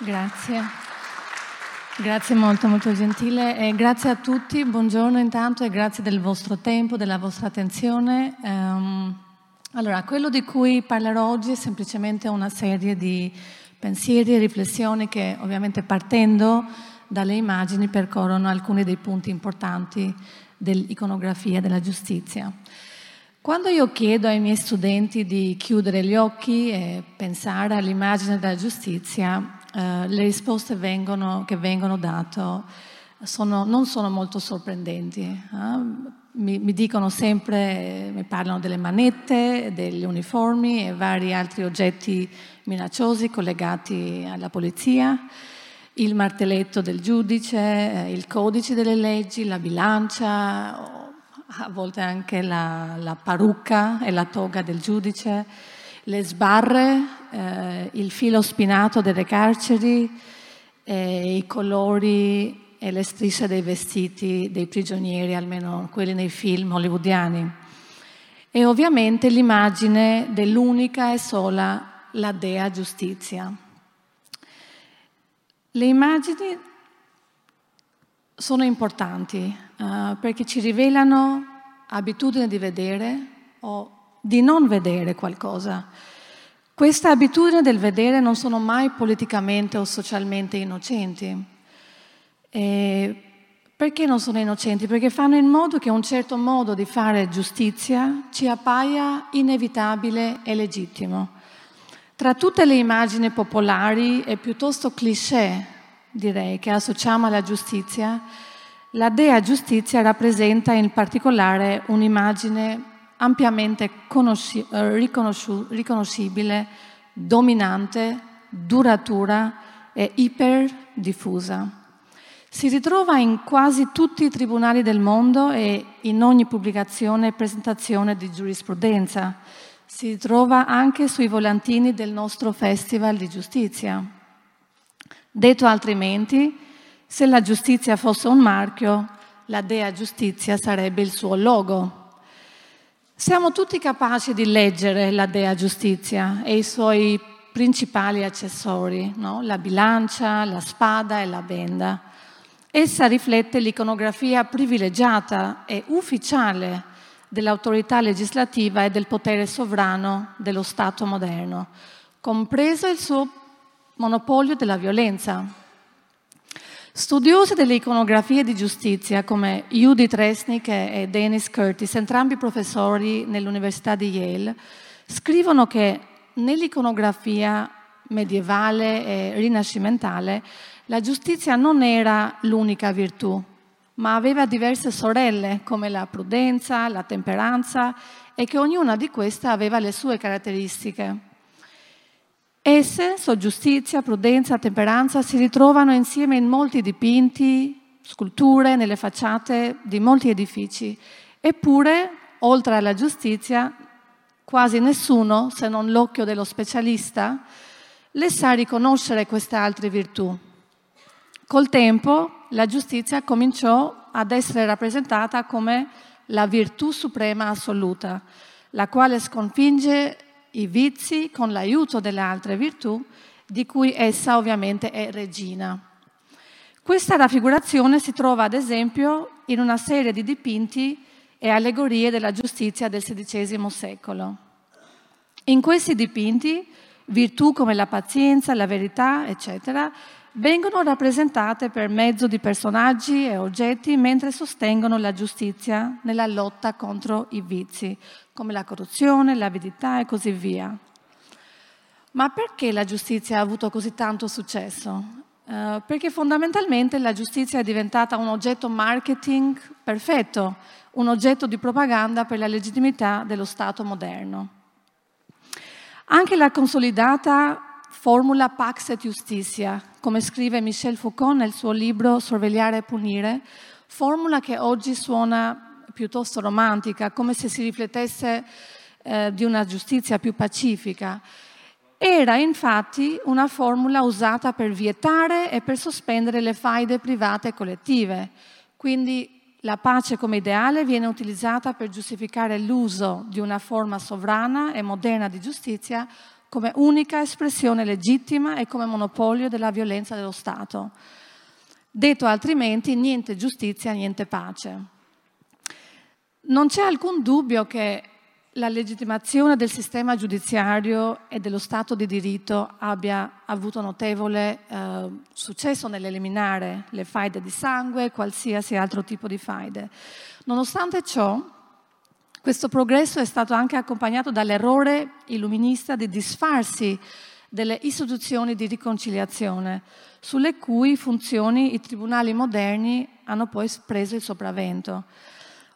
Grazie. Grazie molto, molto gentile e grazie a tutti, buongiorno intanto e grazie del vostro tempo, della vostra attenzione. Um, allora, quello di cui parlerò oggi è semplicemente una serie di pensieri e riflessioni che ovviamente partendo dalle immagini percorrono alcuni dei punti importanti dell'iconografia della giustizia. Quando io chiedo ai miei studenti di chiudere gli occhi e pensare all'immagine della giustizia, eh, le risposte vengono, che vengono date sono, non sono molto sorprendenti. Eh? Mi, mi, dicono sempre, mi parlano delle manette, degli uniformi e vari altri oggetti minacciosi collegati alla polizia, il martelletto del giudice, eh, il codice delle leggi, la bilancia, a volte anche la, la parrucca e la toga del giudice le sbarre, eh, il filo spinato delle carceri, eh, i colori e le strisce dei vestiti dei prigionieri, almeno quelli nei film hollywoodiani. E ovviamente l'immagine dell'unica e sola la dea giustizia. Le immagini sono importanti uh, perché ci rivelano abitudini di vedere o di non vedere qualcosa. Questa abitudine del vedere non sono mai politicamente o socialmente innocenti. E perché non sono innocenti? Perché fanno in modo che un certo modo di fare giustizia ci appaia inevitabile e legittimo. Tra tutte le immagini popolari e piuttosto cliché, direi, che associamo alla giustizia, la dea giustizia rappresenta in particolare un'immagine ampiamente conosci- eh, riconoscibile, dominante, duratura e iperdiffusa. Si ritrova in quasi tutti i tribunali del mondo e in ogni pubblicazione e presentazione di giurisprudenza. Si ritrova anche sui volantini del nostro Festival di Giustizia. Detto altrimenti, se la giustizia fosse un marchio, la Dea Giustizia sarebbe il suo logo. Siamo tutti capaci di leggere la Dea Giustizia e i suoi principali accessori, no? la bilancia, la spada e la benda. Essa riflette l'iconografia privilegiata e ufficiale dell'autorità legislativa e del potere sovrano dello Stato moderno, compreso il suo monopolio della violenza, Studiosi delle iconografie di giustizia come Judith Resnick e Dennis Curtis, entrambi professori nell'Università di Yale, scrivono che nell'iconografia medievale e rinascimentale la giustizia non era l'unica virtù, ma aveva diverse sorelle come la prudenza, la temperanza e che ognuna di queste aveva le sue caratteristiche. Esse, so giustizia, prudenza, temperanza, si ritrovano insieme in molti dipinti, sculture, nelle facciate di molti edifici. Eppure, oltre alla giustizia, quasi nessuno, se non l'occhio dello specialista, le sa riconoscere queste altre virtù. Col tempo la giustizia cominciò ad essere rappresentata come la virtù suprema assoluta, la quale sconfigge i vizi con l'aiuto delle altre virtù, di cui essa ovviamente è regina. Questa raffigurazione si trova ad esempio in una serie di dipinti e allegorie della giustizia del XVI secolo. In questi dipinti, virtù come la pazienza, la verità, eccetera, vengono rappresentate per mezzo di personaggi e oggetti mentre sostengono la giustizia nella lotta contro i vizi, come la corruzione, l'avidità e così via. Ma perché la giustizia ha avuto così tanto successo? Uh, perché fondamentalmente la giustizia è diventata un oggetto marketing perfetto, un oggetto di propaganda per la legittimità dello Stato moderno. Anche la consolidata formula Pax et Justitia, come scrive Michel Foucault nel suo libro Sorvegliare e punire, formula che oggi suona piuttosto romantica, come se si riflettesse eh, di una giustizia più pacifica. Era infatti una formula usata per vietare e per sospendere le faide private e collettive. Quindi la pace come ideale viene utilizzata per giustificare l'uso di una forma sovrana e moderna di giustizia come unica espressione legittima e come monopolio della violenza dello Stato. Detto altrimenti, niente giustizia, niente pace. Non c'è alcun dubbio che la legittimazione del sistema giudiziario e dello Stato di diritto abbia avuto notevole eh, successo nell'eliminare le faide di sangue e qualsiasi altro tipo di faide. Nonostante ciò, questo progresso è stato anche accompagnato dall'errore illuminista di disfarsi delle istituzioni di riconciliazione, sulle cui funzioni i tribunali moderni hanno poi preso il sopravvento.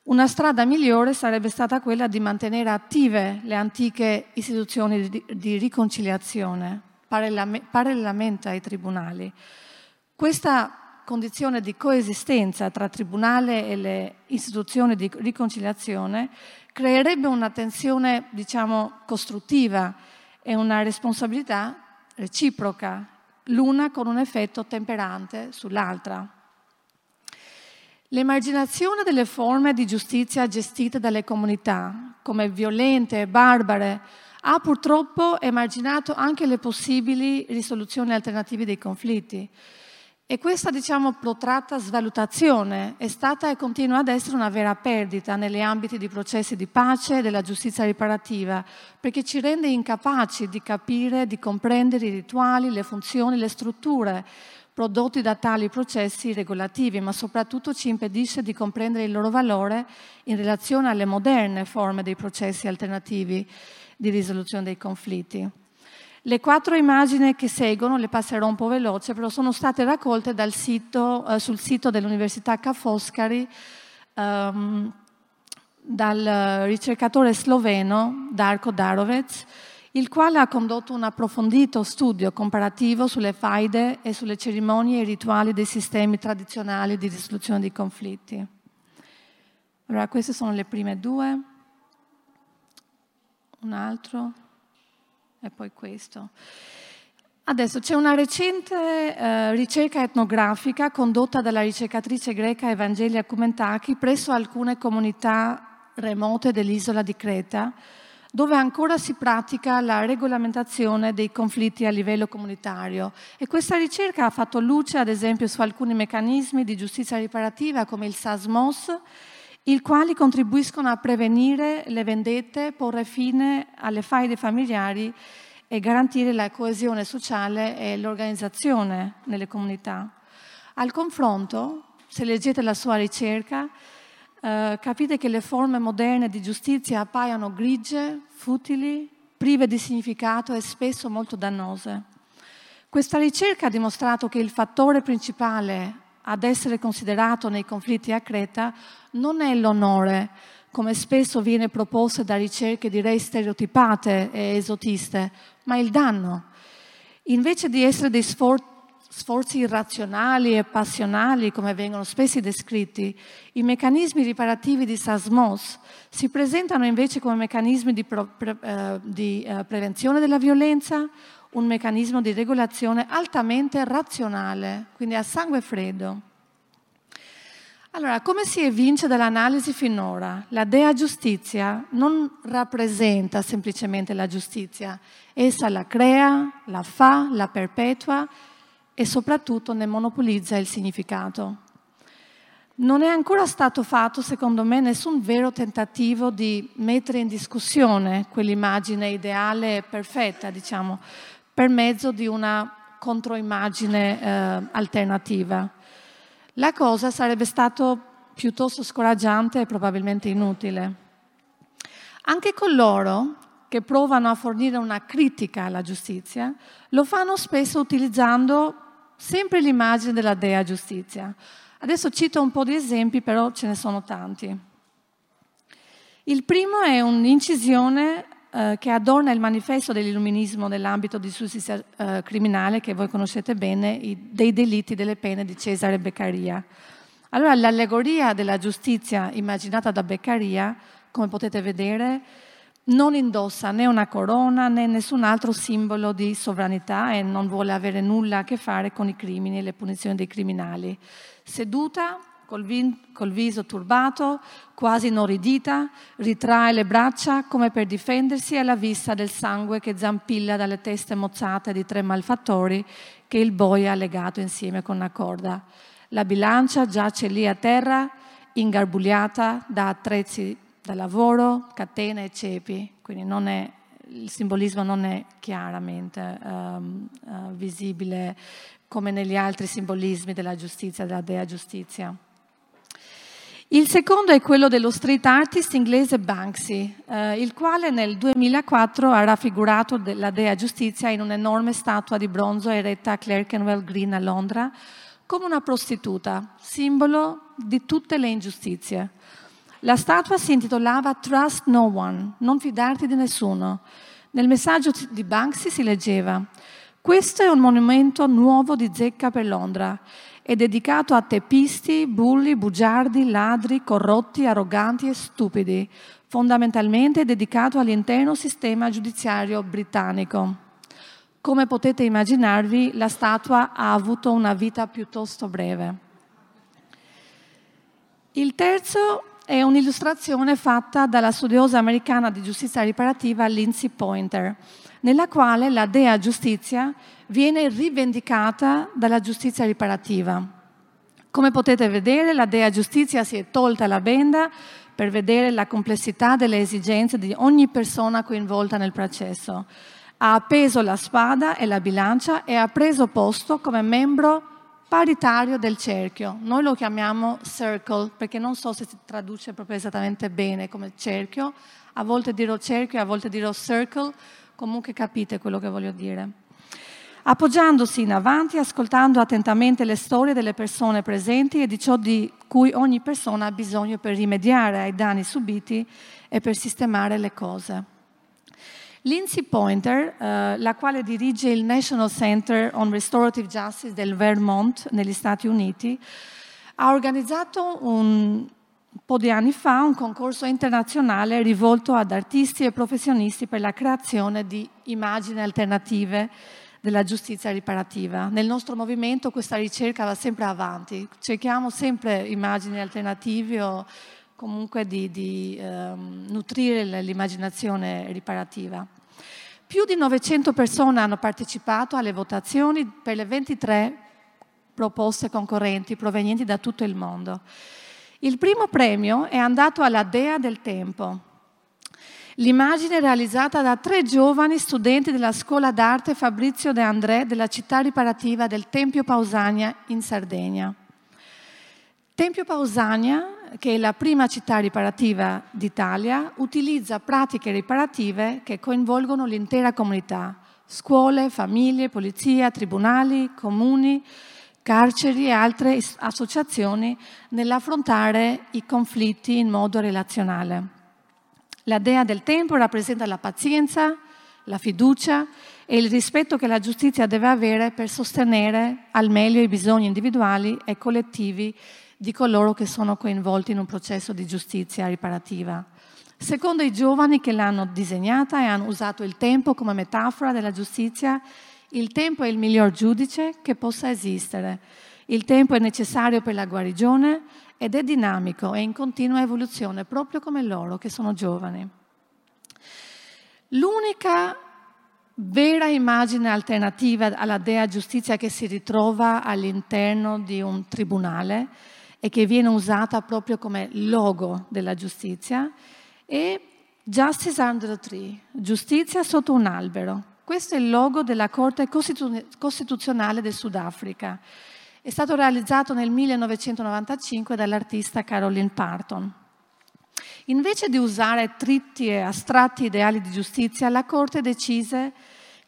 Una strada migliore sarebbe stata quella di mantenere attive le antiche istituzioni di, di riconciliazione, parallelamente ai tribunali. Questa condizione di coesistenza tra tribunale e le istituzioni di riconciliazione creerebbe una tensione, diciamo, costruttiva e una responsabilità reciproca, l'una con un effetto temperante sull'altra. L'emarginazione delle forme di giustizia gestite dalle comunità, come violente e barbare, ha purtroppo emarginato anche le possibili risoluzioni alternative dei conflitti. E questa, diciamo, protratta svalutazione è stata e continua ad essere una vera perdita negli ambiti di processi di pace e della giustizia riparativa, perché ci rende incapaci di capire, di comprendere i rituali, le funzioni, le strutture prodotti da tali processi regolativi, ma soprattutto ci impedisce di comprendere il loro valore in relazione alle moderne forme dei processi alternativi di risoluzione dei conflitti. Le quattro immagini che seguono, le passerò un po' veloce, però sono state raccolte sito, eh, sul sito dell'Università Ca' Foscari ehm, dal ricercatore sloveno Darko Darovec, il quale ha condotto un approfondito studio comparativo sulle faide e sulle cerimonie e rituali dei sistemi tradizionali di risoluzione dei conflitti. Allora, queste sono le prime due, un altro e poi questo. Adesso c'è una recente eh, ricerca etnografica condotta dalla ricercatrice greca Evangelia Kumentaki presso alcune comunità remote dell'isola di Creta, dove ancora si pratica la regolamentazione dei conflitti a livello comunitario. E questa ricerca ha fatto luce, ad esempio, su alcuni meccanismi di giustizia riparativa come il SASMOS, i quali contribuiscono a prevenire le vendette, porre fine alle faide familiari e garantire la coesione sociale e l'organizzazione nelle comunità. Al confronto, se leggete la sua ricerca, eh, capite che le forme moderne di giustizia appaiono grigie, futili, prive di significato e spesso molto dannose. Questa ricerca ha dimostrato che il fattore principale ad essere considerato nei conflitti a Creta non è l'onore, come spesso viene proposto da ricerche direi stereotipate e esotiste, ma il danno. Invece di essere dei sforzi sforzi irrazionali e passionali, come vengono spesso descritti, i meccanismi riparativi di SASMOS si presentano invece come meccanismi di, pro, pre, eh, di eh, prevenzione della violenza, un meccanismo di regolazione altamente razionale, quindi a sangue freddo. Allora, come si evince dall'analisi finora? La Dea giustizia non rappresenta semplicemente la giustizia, essa la crea, la fa, la perpetua e soprattutto ne monopolizza il significato. Non è ancora stato fatto, secondo me, nessun vero tentativo di mettere in discussione quell'immagine ideale e perfetta, diciamo, per mezzo di una controimmagine eh, alternativa. La cosa sarebbe stata piuttosto scoraggiante e probabilmente inutile. Anche coloro che provano a fornire una critica alla giustizia lo fanno spesso utilizzando sempre l'immagine della Dea giustizia. Adesso cito un po' di esempi, però ce ne sono tanti. Il primo è un'incisione eh, che adorna il manifesto dell'illuminismo nell'ambito di giustizia eh, criminale, che voi conoscete bene, dei delitti delle pene di Cesare Beccaria. Allora, l'allegoria della giustizia immaginata da Beccaria, come potete vedere, non indossa né una corona né nessun altro simbolo di sovranità e non vuole avere nulla a che fare con i crimini e le punizioni dei criminali. Seduta col, vin- col viso turbato, quasi inorridita, ritrae le braccia come per difendersi alla vista del sangue che zampilla dalle teste mozzate di tre malfattori che il boia ha legato insieme con una corda. La bilancia giace lì a terra, ingarbugliata da attrezzi da lavoro, catene e cepi, quindi è, il simbolismo non è chiaramente um, uh, visibile come negli altri simbolismi della giustizia, della dea giustizia. Il secondo è quello dello street artist inglese Banksy, eh, il quale nel 2004 ha raffigurato la dea giustizia in un'enorme statua di bronzo eretta a Clerkenwell Green a Londra come una prostituta, simbolo di tutte le ingiustizie. La statua si intitolava Trust No One, non fidarti di nessuno. Nel messaggio di Banksy si leggeva questo è un monumento nuovo di zecca per Londra. È dedicato a teppisti, bulli, bugiardi, ladri, corrotti, arroganti e stupidi. Fondamentalmente è dedicato all'intero sistema giudiziario britannico. Come potete immaginarvi, la statua ha avuto una vita piuttosto breve. Il terzo è un'illustrazione fatta dalla studiosa americana di giustizia riparativa Lindsay Pointer nella quale la dea giustizia viene rivendicata dalla giustizia riparativa. Come potete vedere, la dea giustizia si è tolta la benda per vedere la complessità delle esigenze di ogni persona coinvolta nel processo. Ha appeso la spada e la bilancia e ha preso posto come membro paritario del cerchio. Noi lo chiamiamo circle perché non so se si traduce proprio esattamente bene come cerchio. A volte dirò cerchio, a volte dirò circle Comunque capite quello che voglio dire. Appoggiandosi in avanti, ascoltando attentamente le storie delle persone presenti e di ciò di cui ogni persona ha bisogno per rimediare ai danni subiti e per sistemare le cose. Lindsay Pointer, eh, la quale dirige il National Center on Restorative Justice del Vermont negli Stati Uniti, ha organizzato un, po' di anni fa un concorso internazionale rivolto ad artisti e professionisti per la creazione di immagini alternative della giustizia riparativa. Nel nostro movimento questa ricerca va sempre avanti, cerchiamo sempre immagini alternative o comunque di, di um, nutrire l'immaginazione riparativa. Più di 900 persone hanno partecipato alle votazioni per le 23 proposte concorrenti provenienti da tutto il mondo. Il primo premio è andato alla Dea del Tempo. L'immagine è realizzata da tre giovani studenti della scuola d'arte Fabrizio De André della città riparativa del Tempio Pausania in Sardegna. Tempio Pausania, che è la prima città riparativa d'Italia, utilizza pratiche riparative che coinvolgono l'intera comunità, scuole, famiglie, polizia, tribunali, comuni, carceri e altre associazioni nell'affrontare i conflitti in modo relazionale. La dea del tempo rappresenta la pazienza, la fiducia e il rispetto che la giustizia deve avere per sostenere al meglio i bisogni individuali e collettivi di coloro che sono coinvolti in un processo di giustizia riparativa. Secondo i giovani che l'hanno disegnata e hanno usato il tempo come metafora della giustizia, il tempo è il miglior giudice che possa esistere. Il tempo è necessario per la guarigione ed è dinamico e in continua evoluzione, proprio come loro che sono giovani. L'unica vera immagine alternativa alla dea giustizia che si ritrova all'interno di un tribunale e che viene usata proprio come logo della giustizia è Justice under the tree, giustizia sotto un albero. Questo è il logo della Corte Costituzionale del Sudafrica. È stato realizzato nel 1995 dall'artista Caroline Parton. Invece di usare tritti e astratti ideali di giustizia, la Corte decise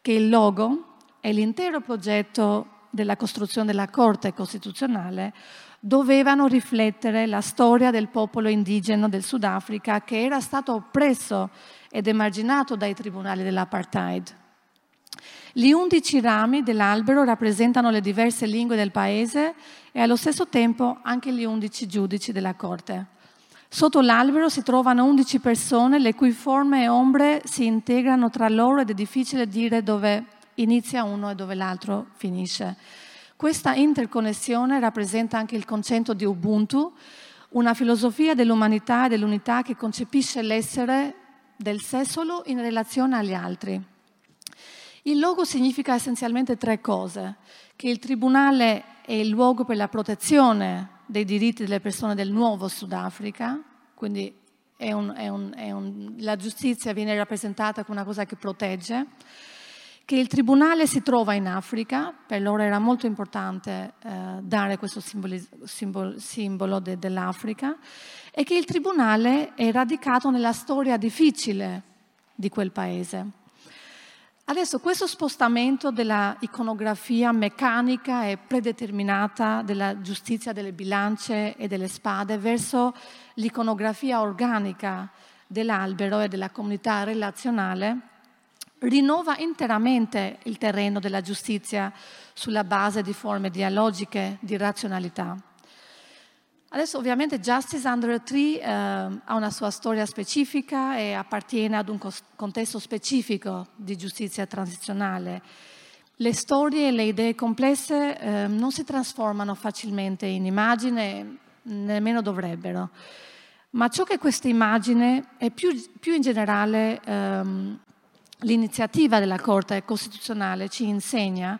che il logo e l'intero progetto della costruzione della Corte Costituzionale dovevano riflettere la storia del popolo indigeno del Sudafrica che era stato oppresso ed emarginato dai tribunali dell'apartheid. Gli undici rami dell'albero rappresentano le diverse lingue del paese e allo stesso tempo anche gli undici giudici della corte. Sotto l'albero si trovano undici persone le cui forme e ombre si integrano tra loro ed è difficile dire dove inizia uno e dove l'altro finisce. Questa interconnessione rappresenta anche il concetto di Ubuntu, una filosofia dell'umanità e dell'unità che concepisce l'essere del sé solo in relazione agli altri. Il logo significa essenzialmente tre cose, che il tribunale è il luogo per la protezione dei diritti delle persone del nuovo Sudafrica, quindi è un, è un, è un, la giustizia viene rappresentata come una cosa che protegge, che il tribunale si trova in Africa, per loro era molto importante eh, dare questo simbolo, simbolo, simbolo de, dell'Africa, e che il tribunale è radicato nella storia difficile di quel paese. Adesso questo spostamento della iconografia meccanica e predeterminata della giustizia delle bilance e delle spade verso l'iconografia organica dell'albero e della comunità relazionale rinnova interamente il terreno della giustizia sulla base di forme dialogiche di razionalità. Adesso ovviamente Justice Under a Tree eh, ha una sua storia specifica e appartiene ad un contesto specifico di giustizia transizionale. Le storie e le idee complesse eh, non si trasformano facilmente in immagine, nemmeno dovrebbero. Ma ciò che questa immagine e più, più in generale ehm, l'iniziativa della Corte Costituzionale ci insegna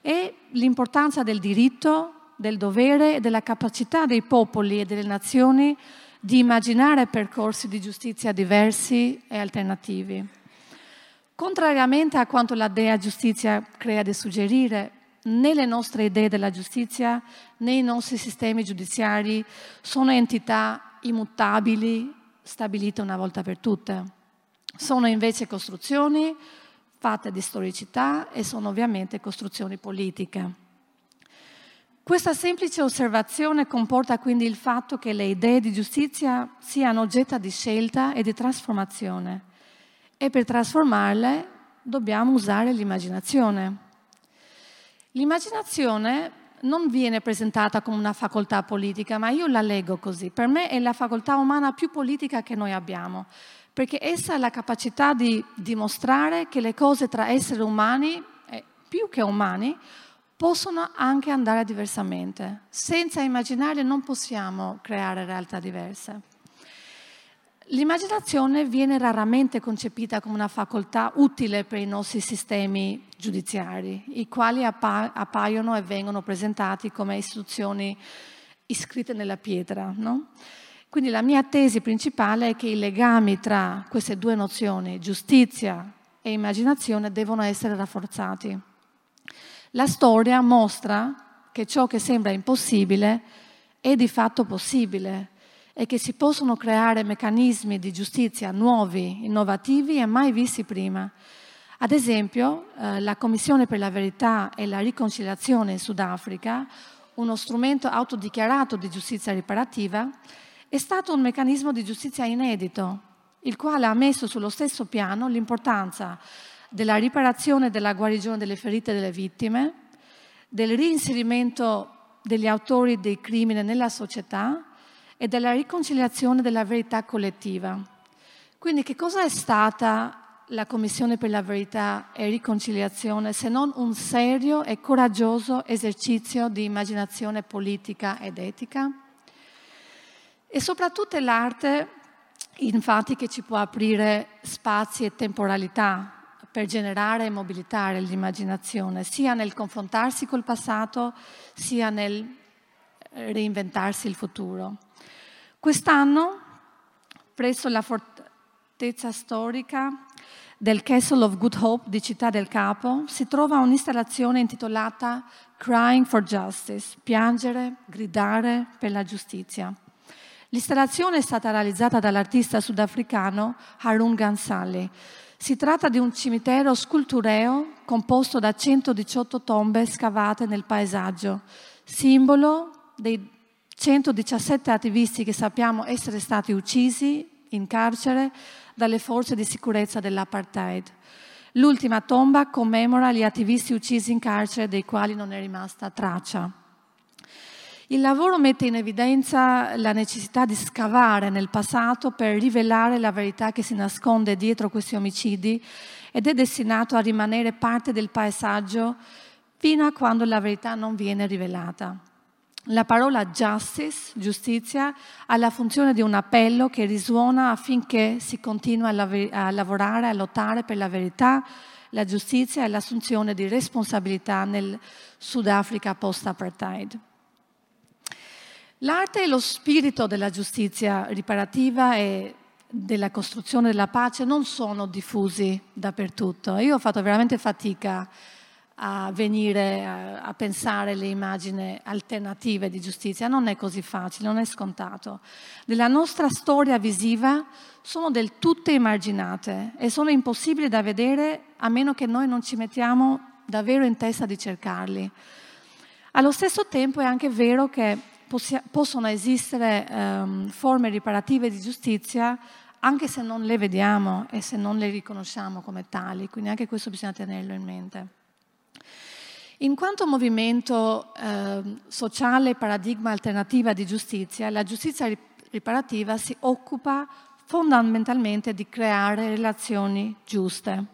è l'importanza del diritto, del dovere e della capacità dei popoli e delle nazioni di immaginare percorsi di giustizia diversi e alternativi. Contrariamente a quanto la dea giustizia crea di suggerire, né le nostre idee della giustizia né i nostri sistemi giudiziari sono entità immutabili stabilite una volta per tutte. Sono invece costruzioni fatte di storicità e sono ovviamente costruzioni politiche. Questa semplice osservazione comporta quindi il fatto che le idee di giustizia siano oggetto di scelta e di trasformazione e per trasformarle dobbiamo usare l'immaginazione. L'immaginazione non viene presentata come una facoltà politica, ma io la leggo così. Per me è la facoltà umana più politica che noi abbiamo, perché essa ha la capacità di dimostrare che le cose tra esseri umani, e più che umani, possono anche andare diversamente. Senza immaginare non possiamo creare realtà diverse. L'immaginazione viene raramente concepita come una facoltà utile per i nostri sistemi giudiziari, i quali appa- appaiono e vengono presentati come istituzioni iscritte nella pietra. No? Quindi la mia tesi principale è che i legami tra queste due nozioni, giustizia e immaginazione, devono essere rafforzati. La storia mostra che ciò che sembra impossibile è di fatto possibile e che si possono creare meccanismi di giustizia nuovi, innovativi e mai visti prima. Ad esempio, eh, la Commissione per la verità e la riconciliazione in Sudafrica, uno strumento autodichiarato di giustizia riparativa, è stato un meccanismo di giustizia inedito, il quale ha messo sullo stesso piano l'importanza della riparazione e della guarigione delle ferite delle vittime, del reinserimento degli autori dei crimini nella società e della riconciliazione della verità collettiva. Quindi che cosa è stata la Commissione per la verità e riconciliazione se non un serio e coraggioso esercizio di immaginazione politica ed etica? E soprattutto l'arte, infatti, che ci può aprire spazi e temporalità per generare e mobilitare l'immaginazione, sia nel confrontarsi col passato, sia nel reinventarsi il futuro. Quest'anno, presso la fortezza storica del Castle of Good Hope di Città del Capo, si trova un'installazione intitolata Crying for Justice, piangere, gridare per la giustizia. L'installazione è stata realizzata dall'artista sudafricano Harun Gansali. Si tratta di un cimitero scultureo composto da 118 tombe scavate nel paesaggio, simbolo dei 117 attivisti che sappiamo essere stati uccisi in carcere dalle forze di sicurezza dell'apartheid. L'ultima tomba commemora gli attivisti uccisi in carcere dei quali non è rimasta traccia. Il lavoro mette in evidenza la necessità di scavare nel passato per rivelare la verità che si nasconde dietro questi omicidi ed è destinato a rimanere parte del paesaggio fino a quando la verità non viene rivelata. La parola justice, giustizia, ha la funzione di un appello che risuona affinché si continui a, lav- a lavorare, a lottare per la verità, la giustizia e l'assunzione di responsabilità nel Sudafrica post-apartheid. L'arte e lo spirito della giustizia riparativa e della costruzione della pace non sono diffusi dappertutto. Io ho fatto veramente fatica a venire a, a pensare le immagini alternative di giustizia, non è così facile, non è scontato. Nella nostra storia visiva sono del tutto emarginate e sono impossibili da vedere a meno che noi non ci mettiamo davvero in testa di cercarli. Allo stesso tempo è anche vero che possia- possono esistere um, forme riparative di giustizia anche se non le vediamo e se non le riconosciamo come tali, quindi anche questo bisogna tenerlo in mente. In quanto movimento eh, sociale paradigma alternativa di giustizia, la giustizia riparativa si occupa fondamentalmente di creare relazioni giuste.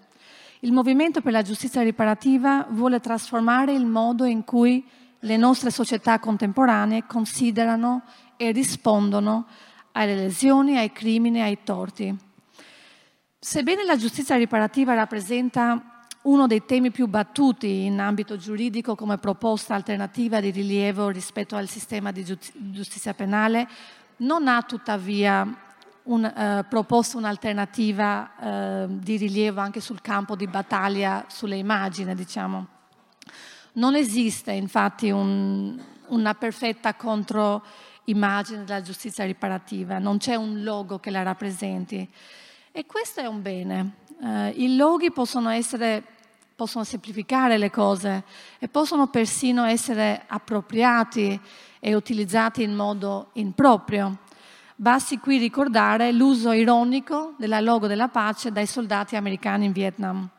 Il movimento per la giustizia riparativa vuole trasformare il modo in cui le nostre società contemporanee considerano e rispondono alle lesioni, ai crimini, ai torti. Sebbene la giustizia riparativa rappresenta uno dei temi più battuti in ambito giuridico come proposta alternativa di rilievo rispetto al sistema di giustizia penale, non ha tuttavia un, eh, proposto un'alternativa eh, di rilievo anche sul campo di battaglia sulle immagini, diciamo. Non esiste infatti un, una perfetta controimmagine della giustizia riparativa, non c'è un logo che la rappresenti. E questo è un bene. Uh, I loghi possono, essere, possono semplificare le cose e possono persino essere appropriati e utilizzati in modo improprio. Basti qui ricordare l'uso ironico della logo della pace dai soldati americani in Vietnam.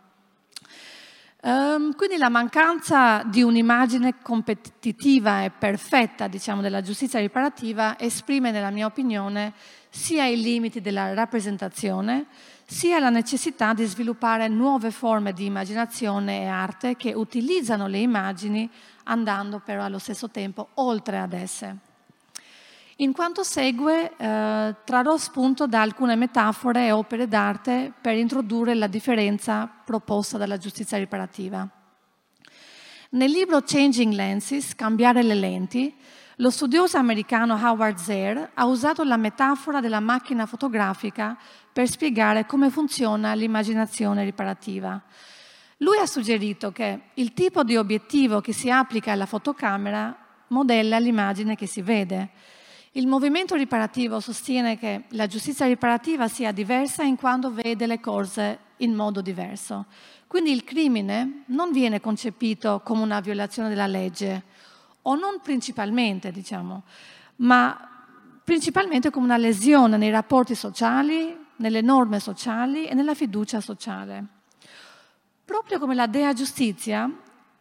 Um, quindi la mancanza di un'immagine competitiva e perfetta diciamo, della giustizia riparativa esprime, nella mia opinione, sia i limiti della rappresentazione, sia la necessità di sviluppare nuove forme di immaginazione e arte che utilizzano le immagini andando però allo stesso tempo oltre ad esse. In quanto segue, eh, trarrò spunto da alcune metafore e opere d'arte per introdurre la differenza proposta dalla giustizia riparativa. Nel libro Changing Lenses, Cambiare le lenti, lo studioso americano Howard Zehr ha usato la metafora della macchina fotografica per spiegare come funziona l'immaginazione riparativa. Lui ha suggerito che il tipo di obiettivo che si applica alla fotocamera modella l'immagine che si vede il movimento riparativo sostiene che la giustizia riparativa sia diversa in quanto vede le cose in modo diverso. Quindi il crimine non viene concepito come una violazione della legge, o non principalmente, diciamo, ma principalmente come una lesione nei rapporti sociali, nelle norme sociali e nella fiducia sociale. Proprio come la Dea Giustizia,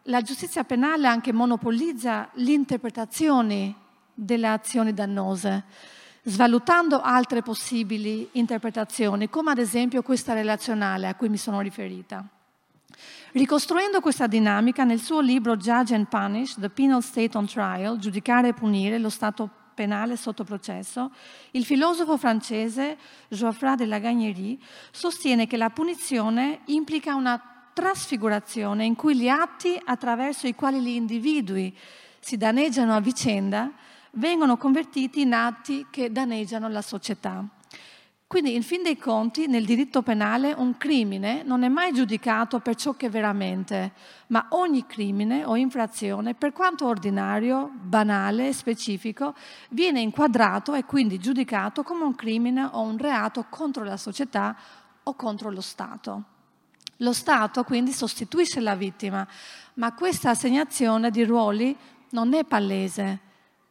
la giustizia penale anche monopolizza l'interpretazione delle azioni dannose, svalutando altre possibili interpretazioni, come ad esempio questa relazionale a cui mi sono riferita. Ricostruendo questa dinamica, nel suo libro Judge and Punish, The Penal State on Trial, Giudicare e punire lo Stato penale sotto processo, il filosofo francese Geoffroy de la Gagnerie sostiene che la punizione implica una trasfigurazione in cui gli atti attraverso i quali gli individui si danneggiano a vicenda vengono convertiti in atti che danneggiano la società. Quindi, in fin dei conti, nel diritto penale un crimine non è mai giudicato per ciò che è veramente, ma ogni crimine o infrazione, per quanto ordinario, banale e specifico, viene inquadrato e quindi giudicato come un crimine o un reato contro la società o contro lo Stato. Lo Stato quindi sostituisce la vittima, ma questa assegnazione di ruoli non è palese,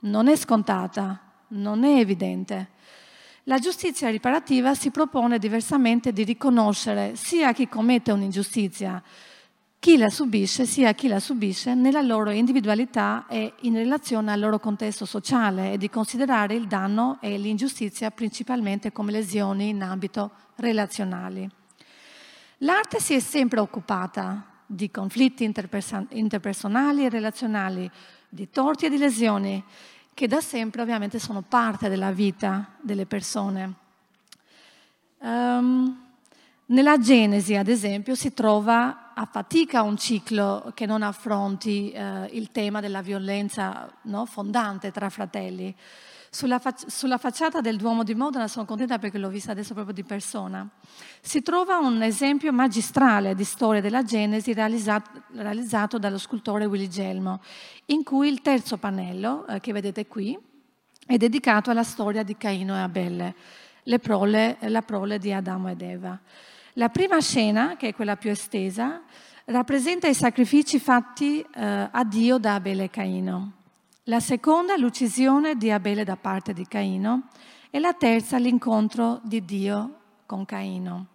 non è scontata, non è evidente. La giustizia riparativa si propone diversamente di riconoscere sia chi commette un'ingiustizia, chi la subisce, sia chi la subisce nella loro individualità e in relazione al loro contesto sociale e di considerare il danno e l'ingiustizia principalmente come lesioni in ambito relazionali. L'arte si è sempre occupata di conflitti interpersonali e relazionali, di torti e di lesioni, che da sempre ovviamente sono parte della vita delle persone. Um, nella Genesi, ad esempio, si trova a fatica un ciclo che non affronti eh, il tema della violenza no, fondante tra fratelli. Sulla, fac- sulla, facciata del Duomo di Modena sono contenta perché l'ho vista adesso proprio di persona. Si trova un esempio magistrale di storia della Genesi realizzato, realizzato dallo scultore Willy Gelmo, in cui il terzo pannello, eh, che vedete qui, è dedicato alla storia di Caino e Abele, prole, la prole di Adamo ed Eva. La prima scena, che è quella più estesa, rappresenta i sacrifici fatti eh, a Dio da Abele e Caino. La seconda l'uccisione di Abele da parte di Caino e la terza l'incontro di Dio con Caino.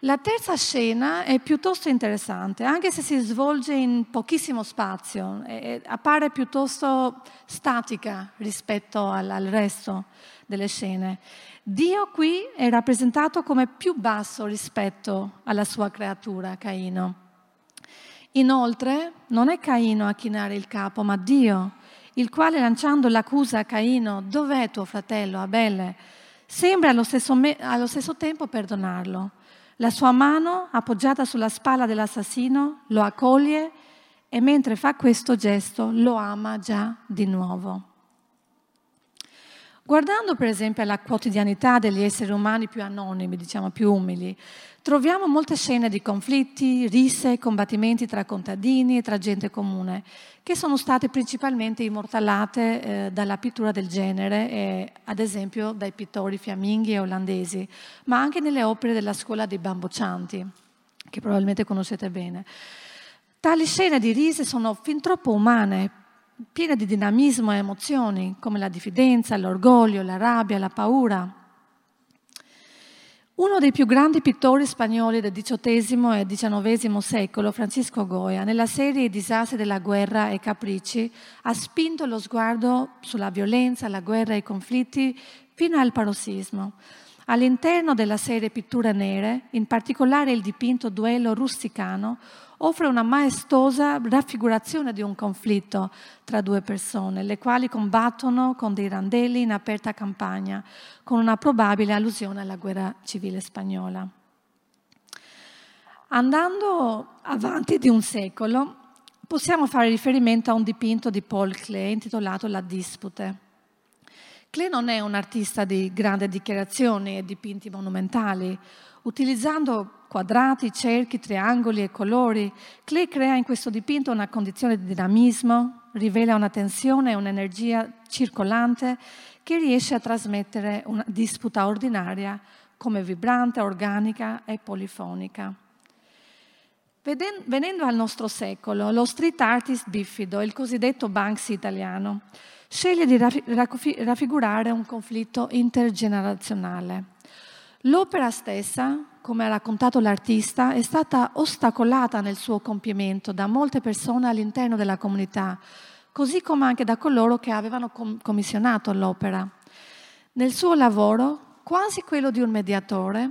La terza scena è piuttosto interessante, anche se si svolge in pochissimo spazio, appare piuttosto statica rispetto al, al resto delle scene. Dio qui è rappresentato come più basso rispetto alla sua creatura, Caino. Inoltre, non è Caino a chinare il capo, ma Dio il quale lanciando l'accusa a Caino, dov'è tuo fratello Abele? Sembra allo stesso, me- allo stesso tempo perdonarlo. La sua mano, appoggiata sulla spalla dell'assassino, lo accoglie e mentre fa questo gesto lo ama già di nuovo. Guardando per esempio alla quotidianità degli esseri umani più anonimi, diciamo più umili, troviamo molte scene di conflitti, risse, combattimenti tra contadini e tra gente comune, che sono state principalmente immortalate eh, dalla pittura del genere, e, ad esempio dai pittori fiamminghi e olandesi, ma anche nelle opere della scuola dei bamboccianti, che probabilmente conoscete bene. Tali scene di risse sono fin troppo umane piena di dinamismo e emozioni come la diffidenza, l'orgoglio, la rabbia, la paura. Uno dei più grandi pittori spagnoli del XVIII e XIX secolo, Francisco Goya, nella serie I disastri della guerra e capricci, ha spinto lo sguardo sulla violenza, la guerra e i conflitti fino al parossismo. All'interno della serie Pitture nere, in particolare il dipinto Duello rusticano, offre una maestosa raffigurazione di un conflitto tra due persone, le quali combattono con dei randelli in aperta campagna, con una probabile allusione alla guerra civile spagnola. Andando avanti di un secolo, possiamo fare riferimento a un dipinto di Paul Klee intitolato La dispute. Klee non è un artista di grandi dichiarazioni e dipinti monumentali. Utilizzando quadrati, cerchi, triangoli e colori, Klee crea in questo dipinto una condizione di dinamismo, rivela una tensione e un'energia circolante che riesce a trasmettere una disputa ordinaria come vibrante, organica e polifonica. Venendo al nostro secolo, lo street artist biffido, il cosiddetto Banksy italiano, sceglie di raffigurare un conflitto intergenerazionale. L'opera stessa, come ha raccontato l'artista, è stata ostacolata nel suo compimento da molte persone all'interno della comunità, così come anche da coloro che avevano commissionato l'opera. Nel suo lavoro, quasi quello di un mediatore,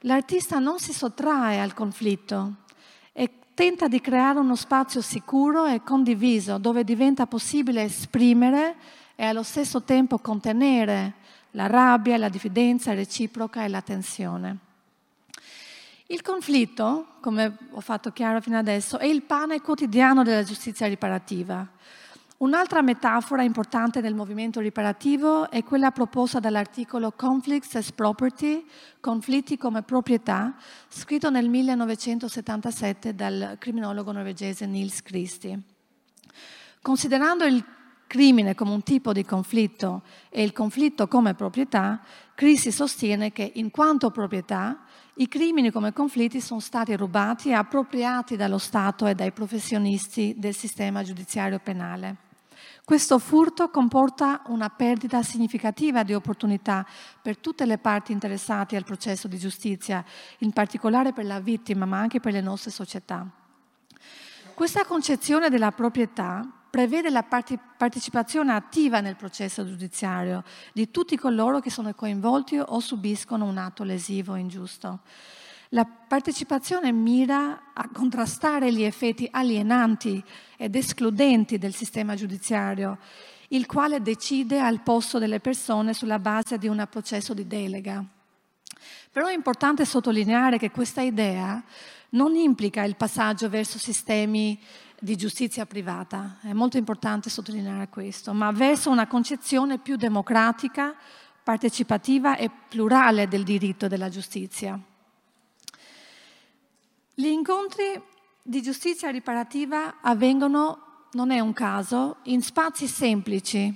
l'artista non si sottrae al conflitto e tenta di creare uno spazio sicuro e condiviso dove diventa possibile esprimere e allo stesso tempo contenere la rabbia, la diffidenza reciproca e la tensione. Il conflitto, come ho fatto chiaro fino adesso, è il pane quotidiano della giustizia riparativa. Un'altra metafora importante del movimento riparativo è quella proposta dall'articolo Conflicts as Property, conflitti come proprietà, scritto nel 1977 dal criminologo norvegese Nils Christie. Considerando il crimine come un tipo di conflitto e il conflitto come proprietà, Christie sostiene che in quanto proprietà i crimini come conflitti sono stati rubati e appropriati dallo Stato e dai professionisti del sistema giudiziario penale. Questo furto comporta una perdita significativa di opportunità per tutte le parti interessate al processo di giustizia, in particolare per la vittima, ma anche per le nostre società. Questa concezione della proprietà prevede la partecipazione attiva nel processo giudiziario di tutti coloro che sono coinvolti o subiscono un atto lesivo o ingiusto. La partecipazione mira a contrastare gli effetti alienanti ed escludenti del sistema giudiziario, il quale decide al posto delle persone sulla base di un processo di delega. Però è importante sottolineare che questa idea non implica il passaggio verso sistemi di giustizia privata, è molto importante sottolineare questo, ma verso una concezione più democratica, partecipativa e plurale del diritto della giustizia. Gli incontri di giustizia riparativa avvengono, non è un caso, in spazi semplici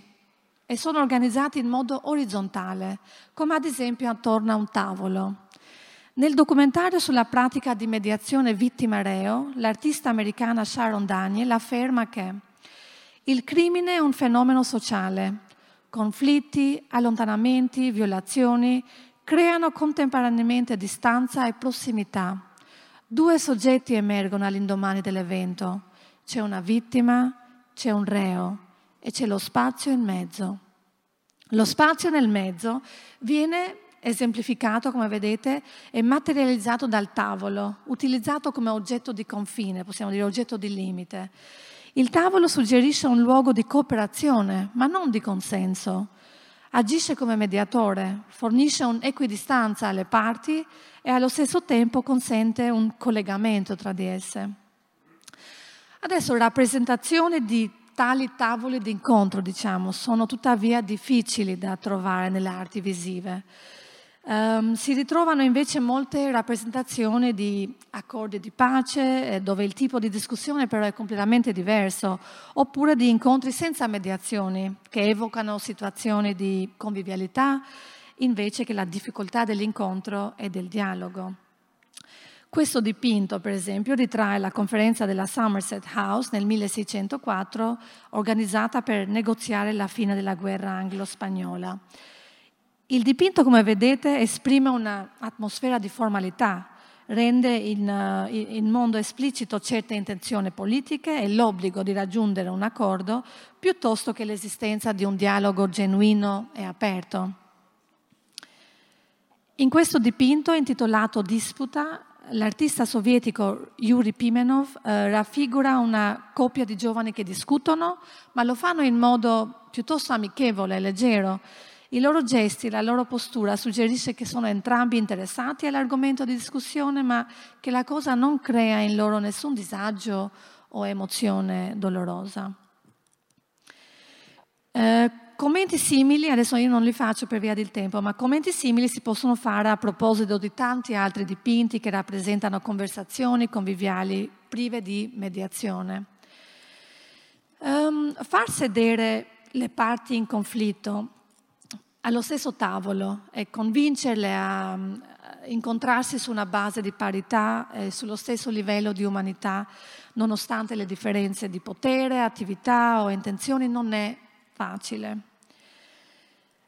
e sono organizzati in modo orizzontale, come ad esempio attorno a un tavolo. Nel documentario sulla pratica di mediazione vittima-reo, l'artista americana Sharon Daniel afferma che il crimine è un fenomeno sociale. Conflitti, allontanamenti, violazioni creano contemporaneamente distanza e prossimità Due soggetti emergono all'indomani dell'evento. C'è una vittima, c'è un reo e c'è lo spazio in mezzo. Lo spazio nel mezzo viene esemplificato, come vedete, e materializzato dal tavolo, utilizzato come oggetto di confine, possiamo dire oggetto di limite. Il tavolo suggerisce un luogo di cooperazione, ma non di consenso. Agisce come mediatore, fornisce un'equidistanza alle parti e allo stesso tempo consente un collegamento tra di esse. Adesso rappresentazioni di tali tavoli di incontro, diciamo, sono tuttavia difficili da trovare nelle arti visive. Um, si ritrovano invece molte rappresentazioni di accordi di pace, eh, dove il tipo di discussione però è completamente diverso, oppure di incontri senza mediazioni, che evocano situazioni di convivialità, invece che la difficoltà dell'incontro e del dialogo. Questo dipinto, per esempio, ritrae la conferenza della Somerset House nel 1604, organizzata per negoziare la fine della guerra anglo-spagnola. Il dipinto, come vedete, esprime un'atmosfera di formalità, rende in, in, modo esplicito certe intenzioni politiche e l'obbligo di raggiungere un accordo, piuttosto che l'esistenza di un dialogo genuino e aperto. In questo dipinto, intitolato Disputa, l'artista sovietico Yuri Pimenov eh, raffigura una coppia di giovani che discutono, ma lo fanno in modo piuttosto amichevole e leggero. I loro gesti, la loro postura suggerisce che sono entrambi interessati all'argomento di discussione, ma che la cosa non crea in loro nessun disagio o emozione dolorosa. Eh, commenti simili, adesso io non li faccio per via del tempo, ma commenti simili si possono fare a proposito di tanti altri dipinti che rappresentano conversazioni conviviali prive di mediazione. Um, far sedere le parti in conflitto allo stesso tavolo e convincerle a incontrarsi su una base di parità e sullo stesso livello di umanità, nonostante le differenze di potere, attività o intenzioni, non è facile.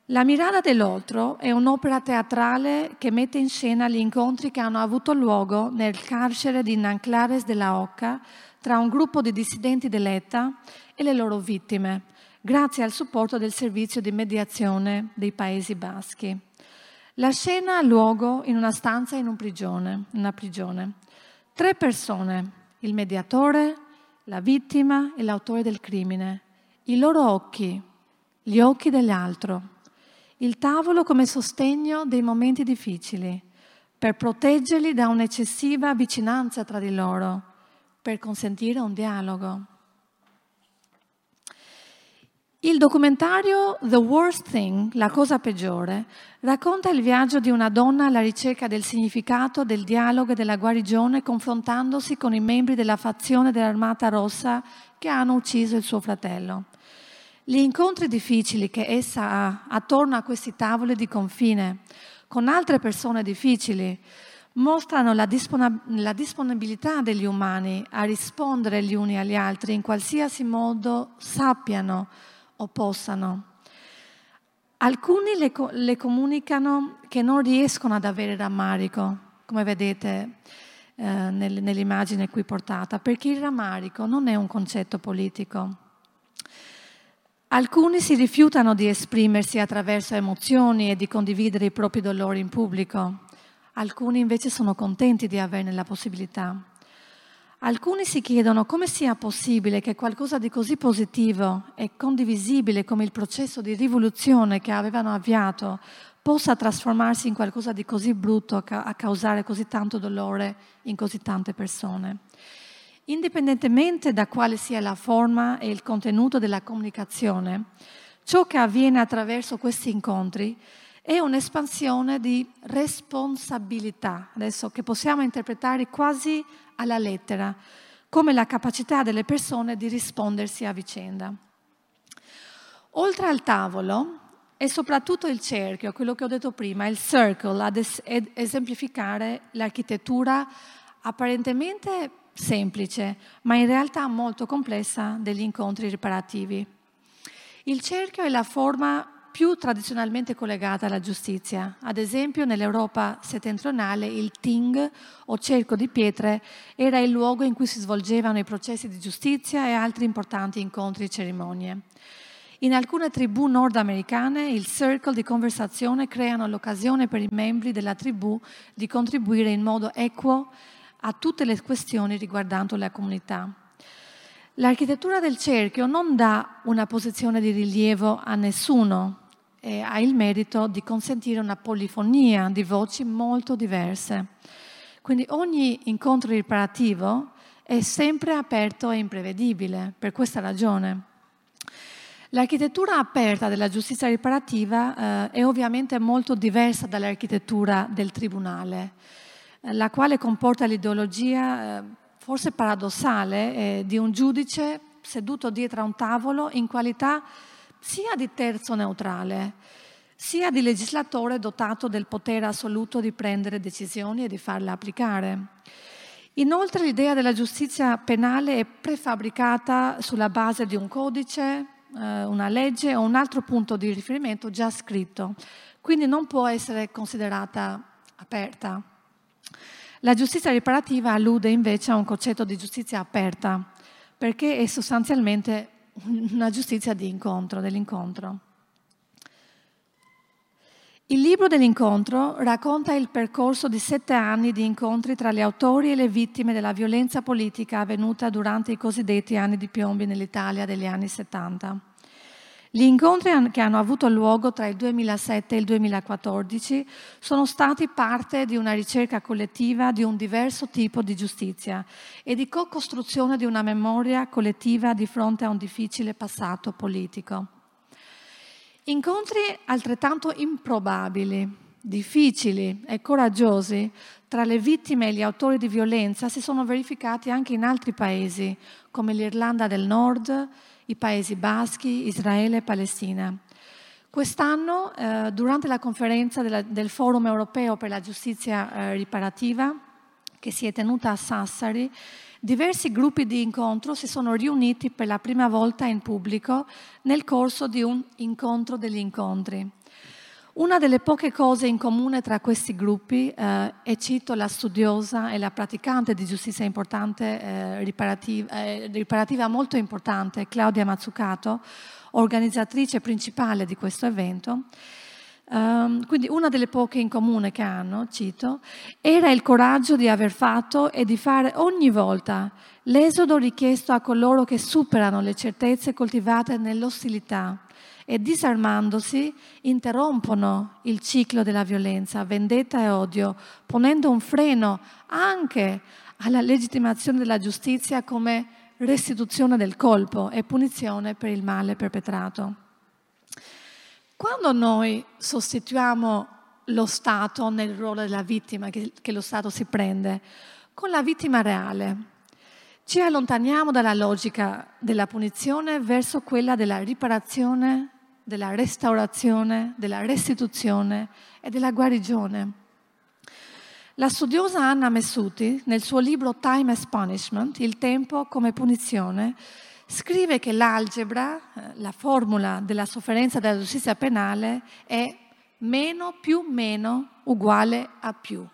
La mirada dell'altro è un'opera teatrale che mette in scena gli incontri che hanno avuto luogo nel carcere di Nanclares de la Oca tra un gruppo di dissidenti dell'ETA e le loro vittime, grazie al supporto del servizio di mediazione dei Paesi Baschi. La scena ha luogo in una stanza in un prigione, una prigione. Tre persone, il mediatore, la vittima e l'autore del crimine, i loro occhi, gli occhi dell'altro, il tavolo come sostegno dei momenti difficili, per proteggerli da un'eccessiva vicinanza tra di loro, per consentire un dialogo. Il documentario The Worst Thing, la cosa peggiore, racconta il viaggio di una donna alla ricerca del significato del dialogo e della guarigione confrontandosi con i membri della fazione dell'Armata Rossa che hanno ucciso il suo fratello. Gli incontri difficili che essa ha attorno a questi tavoli di confine con altre persone difficili mostrano la, disponibilità degli umani a rispondere gli uni agli altri in qualsiasi modo sappiano o possano. Alcuni le, le comunicano che non riescono ad avere rammarico, come vedete eh, nell'immagine qui portata, perché il rammarico non è un concetto politico Alcuni si rifiutano di esprimersi attraverso emozioni e di condividere i propri dolori in pubblico. alcuni invece sono contenti di averne la possibilità. Alcuni si chiedono come sia possibile che qualcosa di così positivo e condivisibile come il processo di rivoluzione che avevano avviato possa trasformarsi in qualcosa di così brutto a causare così tanto dolore in così tante persone. Indipendentemente da quale sia la forma e il contenuto della comunicazione, ciò che avviene attraverso questi incontri è un'espansione di responsabilità, adesso che possiamo interpretare quasi alla lettera, come la capacità delle persone di rispondersi a vicenda. Oltre al tavolo, è soprattutto il cerchio, quello che ho detto prima, il circle, ad esemplificare l'architettura apparentemente semplice, ma in realtà molto complessa degli incontri riparativi. Il cerchio è la forma più tradizionalmente collegata alla giustizia. Ad esempio nell'Europa settentrionale il Ting o cerco di pietre era il luogo in cui si svolgevano i processi di giustizia e altri importanti incontri e cerimonie. In alcune tribù nordamericane il circle di conversazione creano l'occasione per i membri della tribù di contribuire in modo equo a tutte le questioni riguardanti la comunità. L'architettura del cerchio non dà una posizione di rilievo a nessuno e ha il merito di consentire una polifonia di voci molto diverse. Quindi ogni incontro riparativo è sempre aperto e imprevedibile per questa ragione. L'architettura aperta della giustizia riparativa eh, è ovviamente molto diversa dall'architettura del tribunale, eh, la quale comporta l'ideologia eh, forse paradossale eh, di un giudice seduto dietro a un tavolo in qualità sia di terzo neutrale, sia di legislatore dotato del potere assoluto di prendere decisioni e di farle applicare. Inoltre l'idea della giustizia penale è prefabbricata sulla base di un codice, eh, una legge o un altro punto di riferimento già scritto, quindi non può essere considerata aperta. La giustizia riparativa allude invece a un concetto di giustizia aperta, perché è sostanzialmente una giustizia di incontro, dell'incontro. Il libro dell'incontro racconta il percorso di sette anni di incontri tra gli autori e le vittime della violenza politica avvenuta durante i cosiddetti anni di piombi nell'Italia degli anni 70. Gli incontri che hanno avuto luogo tra il 2007 e il 2014 sono stati parte di una ricerca collettiva di un diverso tipo di giustizia e di co-costruzione di una memoria collettiva di fronte a un difficile passato politico. Incontri altrettanto improbabili, difficili e coraggiosi tra le vittime e gli autori di violenza si sono verificati anche in altri paesi, come l'Irlanda del Nord, i Paesi Baschi, Israele e Palestina. Quest'anno, eh, durante la conferenza della, del Forum europeo per la giustizia eh, riparativa, che si è tenuta a Sassari, diversi gruppi di incontro si sono riuniti per la prima volta in pubblico nel corso di un incontro degli incontri. Una delle poche cose in comune tra questi gruppi, eh, e cito la studiosa e la praticante di giustizia importante, eh, riparativa, eh, riparativa, molto importante, Claudia Mazzucato, organizzatrice principale di questo evento, Um, quindi una delle poche in comune che hanno, cito, era il coraggio di aver fatto e di fare ogni volta l'esodo richiesto a coloro che superano le certezze coltivate nell'ostilità e disarmandosi interrompono il ciclo della violenza, vendetta e odio, ponendo un freno anche alla legittimazione della giustizia come restituzione del colpo e punizione per il male perpetrato. Quando noi sostituiamo lo Stato nel ruolo della vittima che, lo Stato si prende con la vittima reale, ci allontaniamo dalla logica della punizione verso quella della riparazione, della restaurazione, della restituzione e della guarigione. La studiosa Anna Messuti, nel suo libro Time as Punishment, Il tempo come punizione, scrive che l'algebra, eh, la formula della sofferenza della giustizia penale è meno più meno uguale a più.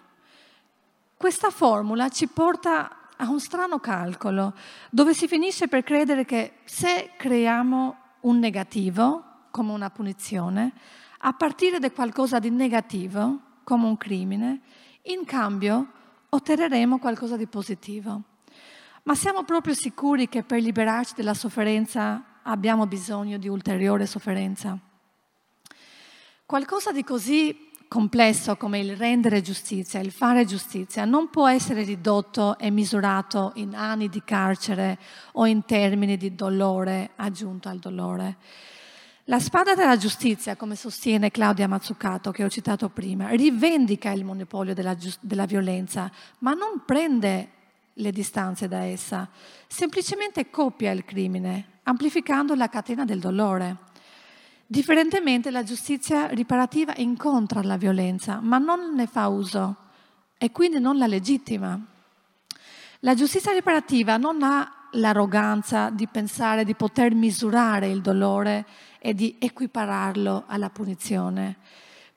Questa formula ci porta a un strano calcolo, dove si finisce per credere che se creiamo un negativo, come una punizione, a partire da qualcosa di negativo, come un crimine, In cambio otterremo qualcosa di positivo. Ma siamo proprio sicuri che per liberarci dalla sofferenza abbiamo bisogno di ulteriore sofferenza? Qualcosa di così complesso come il rendere giustizia, il fare giustizia, non può essere ridotto e misurato in anni di carcere o in termini di dolore aggiunto al dolore. La spada della giustizia, come sostiene Claudia Mazzucato, che ho citato prima, rivendica il monopolio della, della violenza, ma non prende le distanze da essa, semplicemente copia il crimine, amplificando la catena del dolore. Differentemente la giustizia riparativa incontra la violenza, ma non ne fa uso e quindi non la legittima. La giustizia riparativa non ha l'arroganza di pensare di poter misurare il dolore e di equipararlo alla punizione.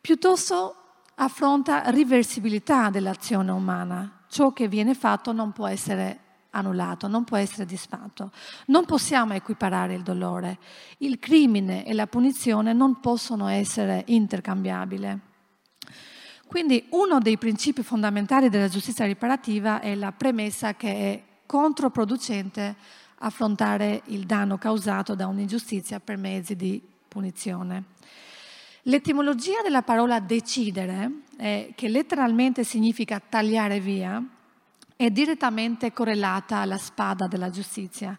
Piuttosto affronta riversibilità dell'azione umana. Ciò che viene fatto non può essere annullato, non può essere disfatto. Non possiamo equiparare il dolore. Il crimine e la punizione non possono essere intercambiabili. Quindi uno dei principi fondamentali della giustizia riparativa è la premessa che è controproducente affrontare il danno causato da un'ingiustizia per mezzi di punizione. L'etimologia della parola decidere, eh, che letteralmente significa tagliare via, è direttamente correlata alla spada della giustizia.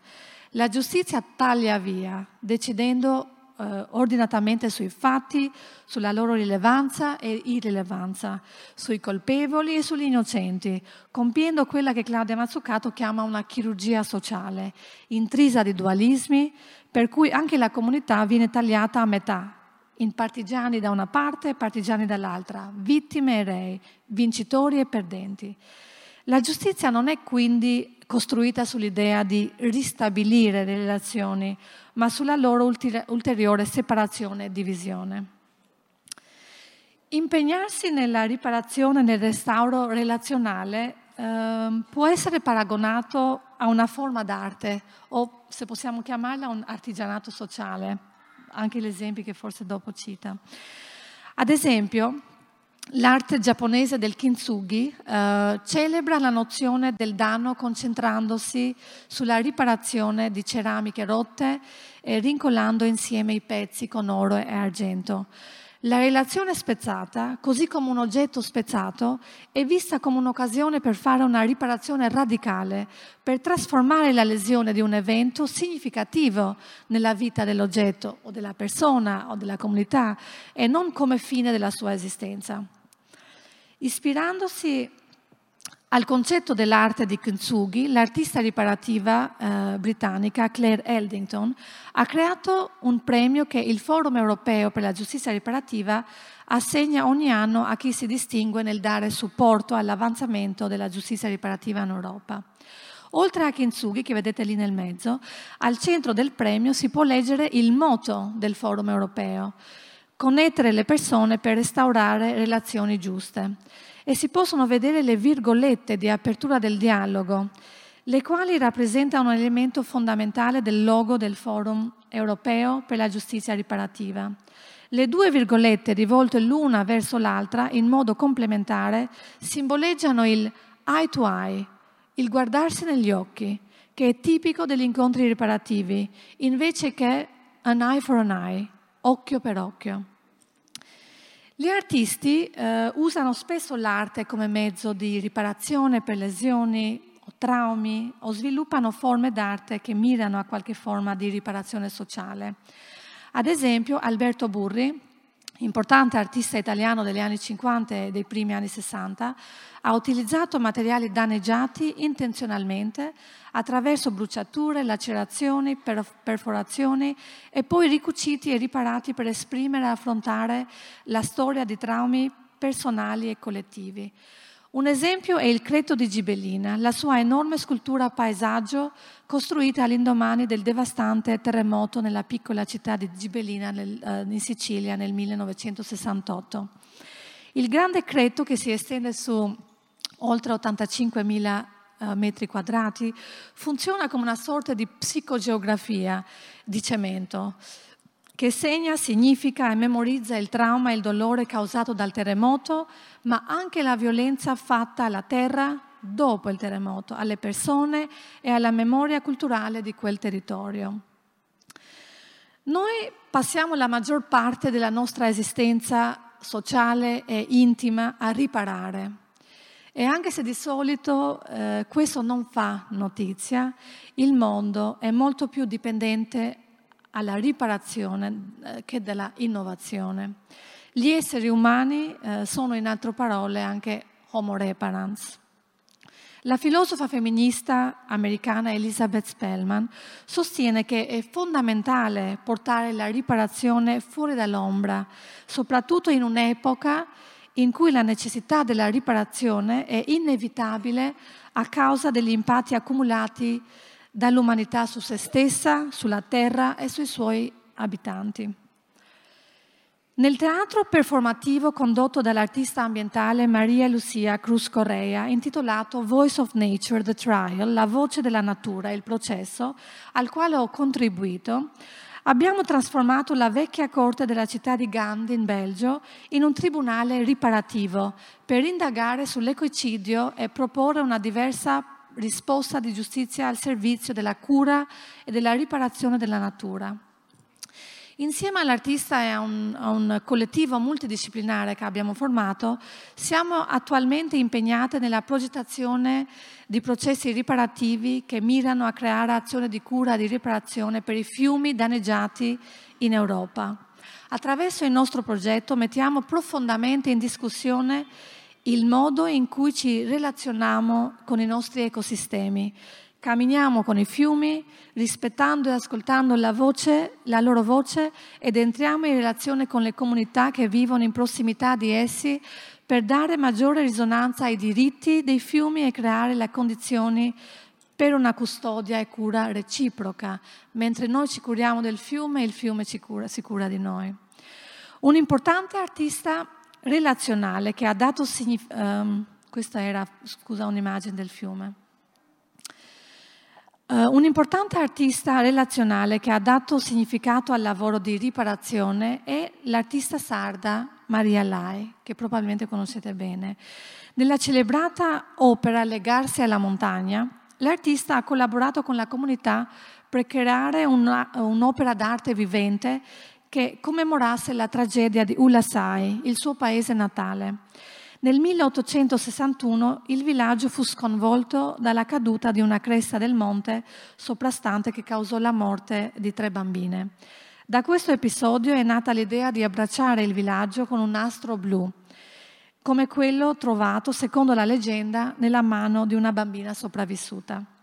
La giustizia taglia via, decidendo eh, ordinatamente sui fatti, sulla loro rilevanza e irrilevanza, sui colpevoli e sugli innocenti, compiendo quella che Claudia Mazzucato chiama una chirurgia sociale, intrisa di dualismi, per cui anche la comunità viene tagliata a metà, in partigiani da una parte e partigiani dall'altra, vittime e re, vincitori e perdenti. La giustizia non è quindi costruita sull'idea di ristabilire le relazioni, ma sulla loro ulteriore separazione e divisione. Impegnarsi nella riparazione e nel restauro relazionale eh, può essere paragonato a una forma d'arte o, se possiamo chiamarla, un artigianato sociale, anche gli esempi che forse dopo cita. Ad esempio, L'arte giapponese del kintsugi eh, celebra la nozione del danno concentrandosi sulla riparazione di ceramiche rotte e rincolando insieme i pezzi con oro e argento. La relazione spezzata, così come un oggetto spezzato, è vista come un'occasione per fare una riparazione radicale, per trasformare la lesione di un evento significativo nella vita dell'oggetto o della persona o della comunità e non come fine della sua esistenza. Ispirandosi al concetto dell'arte di Kintsugi, l'artista riparativa eh, britannica Claire Eldington ha creato un premio che il Forum europeo per la giustizia riparativa assegna ogni anno a chi si distingue nel dare supporto all'avanzamento della giustizia riparativa in Europa. Oltre a Kintsugi, che vedete lì nel mezzo, al centro del premio si può leggere il motto del Forum europeo, connettere le persone per restaurare relazioni giuste. E si possono vedere le virgolette di apertura del dialogo, le quali rappresentano un elemento fondamentale del logo del Forum europeo per la giustizia riparativa. Le due virgolette rivolte l'una verso l'altra in modo complementare simboleggiano il eye to eye, il guardarsi negli occhi, che è tipico degli incontri riparativi, invece che an eye for an eye, occhio per occhio. Gli artisti eh, usano spesso l'arte come mezzo di riparazione per lesioni o traumi o sviluppano forme d'arte che mirano a qualche forma di riparazione sociale. Ad esempio, Alberto Burri, importante artista italiano degli anni 50 e dei primi anni 60, ha utilizzato materiali danneggiati intenzionalmente attraverso bruciature, lacerazioni, perforazioni e poi ricuciti e riparati per esprimere e affrontare la storia di traumi personali e collettivi. Un esempio è il Creto di Gibellina, la sua enorme scultura paesaggio costruita all'indomani del devastante terremoto nella piccola città di Gibellina nel, uh, in Sicilia nel 1968. Il grande Creto che si estende su oltre 85.000 uh, metri quadrati funziona come una sorta di psicogeografia di cemento che segna, significa e memorizza il trauma e il dolore causato dal terremoto, ma anche la violenza fatta alla terra dopo il terremoto, alle persone e alla memoria culturale di quel territorio. Noi passiamo la maggior parte della nostra esistenza sociale e intima a riparare. E anche se di solito eh, questo non fa notizia, il mondo è molto più dipendente alla riparazione eh, che dalla innovazione. Gli esseri umani eh, sono in altre parole anche homo reparans. La filosofa femminista americana Elizabeth Spellman sostiene che è fondamentale portare la riparazione fuori dall'ombra, soprattutto in un'epoca in cui la necessità della riparazione è inevitabile a causa degli impatti accumulati dall'umanità su se stessa, sulla terra e sui suoi abitanti. Nel teatro performativo condotto dall'artista ambientale Maria Lucia Cruz Correa, intitolato Voice of Nature, The Trial, la voce della natura, il processo, al quale ho contribuito, abbiamo trasformato la vecchia corte della città di Gand in Belgio in un tribunale riparativo per indagare sull'ecocidio e proporre una diversa risposta di giustizia al servizio della cura e della riparazione della natura. Insieme all'artista e a un, a un, collettivo multidisciplinare che abbiamo formato, siamo attualmente impegnate nella progettazione di processi riparativi che mirano a creare azioni di cura e di riparazione per i fiumi danneggiati in Europa. Attraverso il nostro progetto mettiamo profondamente in discussione il modo in cui ci relazioniamo con i nostri ecosistemi. Camminiamo con i fiumi, rispettando e ascoltando la, voce, la loro voce ed entriamo in relazione con le comunità che vivono in prossimità di essi per dare maggiore risonanza ai diritti dei fiumi e creare le condizioni per una custodia e cura reciproca, mentre noi ci curiamo del fiume il fiume cura, si cura di noi. Un importante artista relazionale che ha dato significato... Um, ehm, questa era, scusa, un'immagine del fiume. Uh, un importante artista relazionale che ha dato significato al lavoro di riparazione è l'artista sarda Maria Lai, che probabilmente conoscete bene. Nella celebrata opera Legarsi alla montagna, l'artista ha collaborato con la comunità per creare una, un'opera d'arte vivente che commemorasse la tragedia di Ulasai, il suo paese natale. Nel 1861 il villaggio fu sconvolto dalla caduta di una cresta del monte soprastante che causò la morte di tre bambine. Da questo episodio è nata l'idea di abbracciare il villaggio con un nastro blu, come quello trovato, secondo la leggenda, nella mano di una bambina sopravvissuta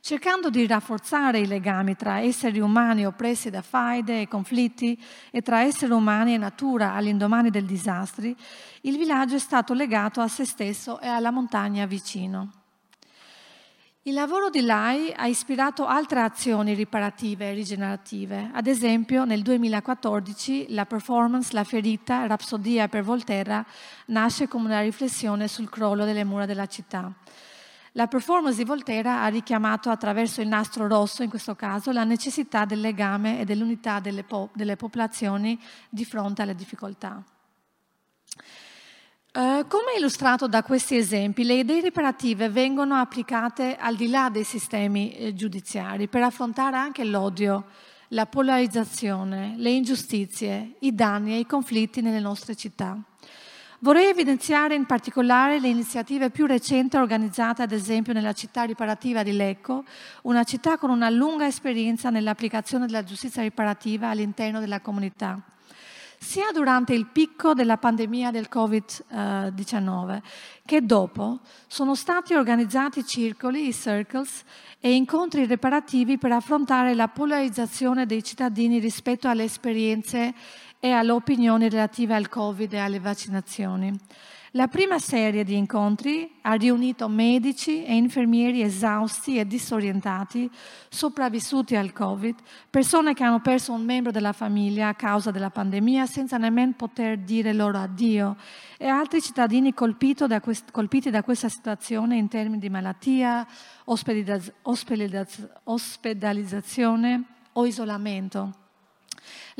cercando di rafforzare i legami tra esseri umani oppressi da faide e conflitti e tra esseri umani e natura all'indomani del disastri, il villaggio è stato legato a se stesso e alla montagna vicino. Il lavoro di Lai ha ispirato altre azioni riparative e rigenerative. Ad esempio, nel 2014 la performance La ferita, Rapsodia per Volterra nasce come una riflessione sul crollo delle mura della città. La performance di Volterra ha richiamato attraverso il nastro rosso, in questo caso, la necessità del legame e dell'unità delle, po- delle popolazioni di fronte alle difficoltà. Uh, come illustrato da questi esempi, le idee riparative vengono applicate al di là dei sistemi eh, giudiziari per affrontare anche l'odio, la polarizzazione, le ingiustizie, i danni e i conflitti nelle nostre città. Vorrei evidenziare in particolare le iniziative più recenti organizzate ad esempio nella città riparativa di Lecco, una città con una lunga esperienza nell'applicazione della giustizia riparativa all'interno della comunità. Sia durante il picco della pandemia del Covid-19 che dopo sono stati organizzati circoli, i circles, e incontri riparativi per affrontare la polarizzazione dei cittadini rispetto alle esperienze e alle opinioni relative al Covid e alle vaccinazioni. La prima serie di incontri ha riunito medici e infermieri esausti e disorientati, sopravvissuti al Covid, persone che hanno perso un membro della famiglia a causa della pandemia senza nemmeno poter dire loro addio e altri cittadini da, quest- colpiti da questa situazione in termini di malattia, ospedalizzazione o isolamento.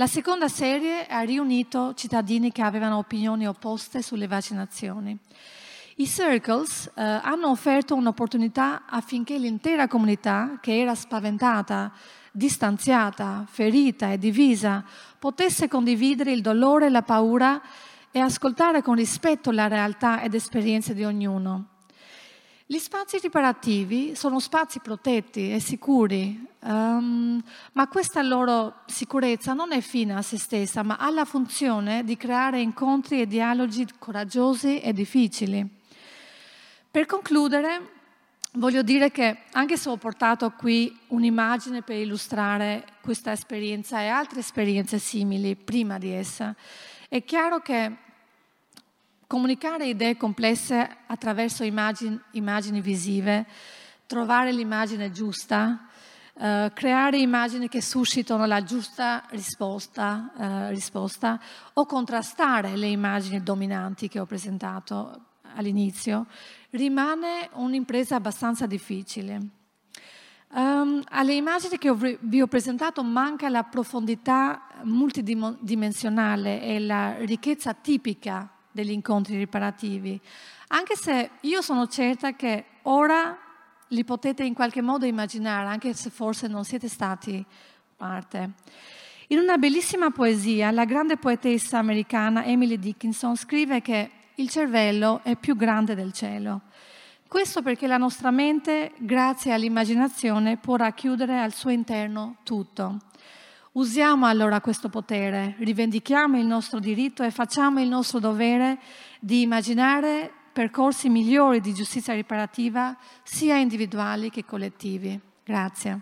La seconda serie ha riunito cittadini che avevano opinioni opposte sulle vaccinazioni. I Circles eh, hanno offerto un'opportunità affinché l'intera comunità, che era spaventata, distanziata, ferita e divisa, potesse condividere il dolore e la paura e ascoltare con rispetto la realtà ed esperienze di ognuno. Gli spazi riparativi sono spazi protetti e sicuri, um, ma questa loro sicurezza non è fine a se stessa, ma ha la funzione di creare incontri e dialoghi coraggiosi e difficili. Per concludere, voglio dire che anche se ho portato qui un'immagine per illustrare questa esperienza e altre esperienze simili prima di essa, è chiaro che Comunicare idee complesse attraverso immagini, immagini visive, trovare l'immagine giusta, eh, creare immagini che suscitano la giusta risposta, eh, risposta, o contrastare le immagini dominanti che ho presentato all'inizio, rimane un'impresa abbastanza difficile. Um, alle immagini che vi ho presentato manca la profondità multidimensionale e la ricchezza tipica degli incontri riparativi, anche se io sono certa che ora li potete in qualche modo immaginare, anche se forse non siete stati parte. In una bellissima poesia, la grande poetessa americana Emily Dickinson scrive che il cervello è più grande del cielo. Questo perché la nostra mente, grazie all'immaginazione, può racchiudere al suo interno tutto. Usiamo allora questo potere, rivendichiamo il nostro diritto e facciamo il nostro dovere di immaginare percorsi migliori di giustizia riparativa sia individuali che collettivi. Grazie.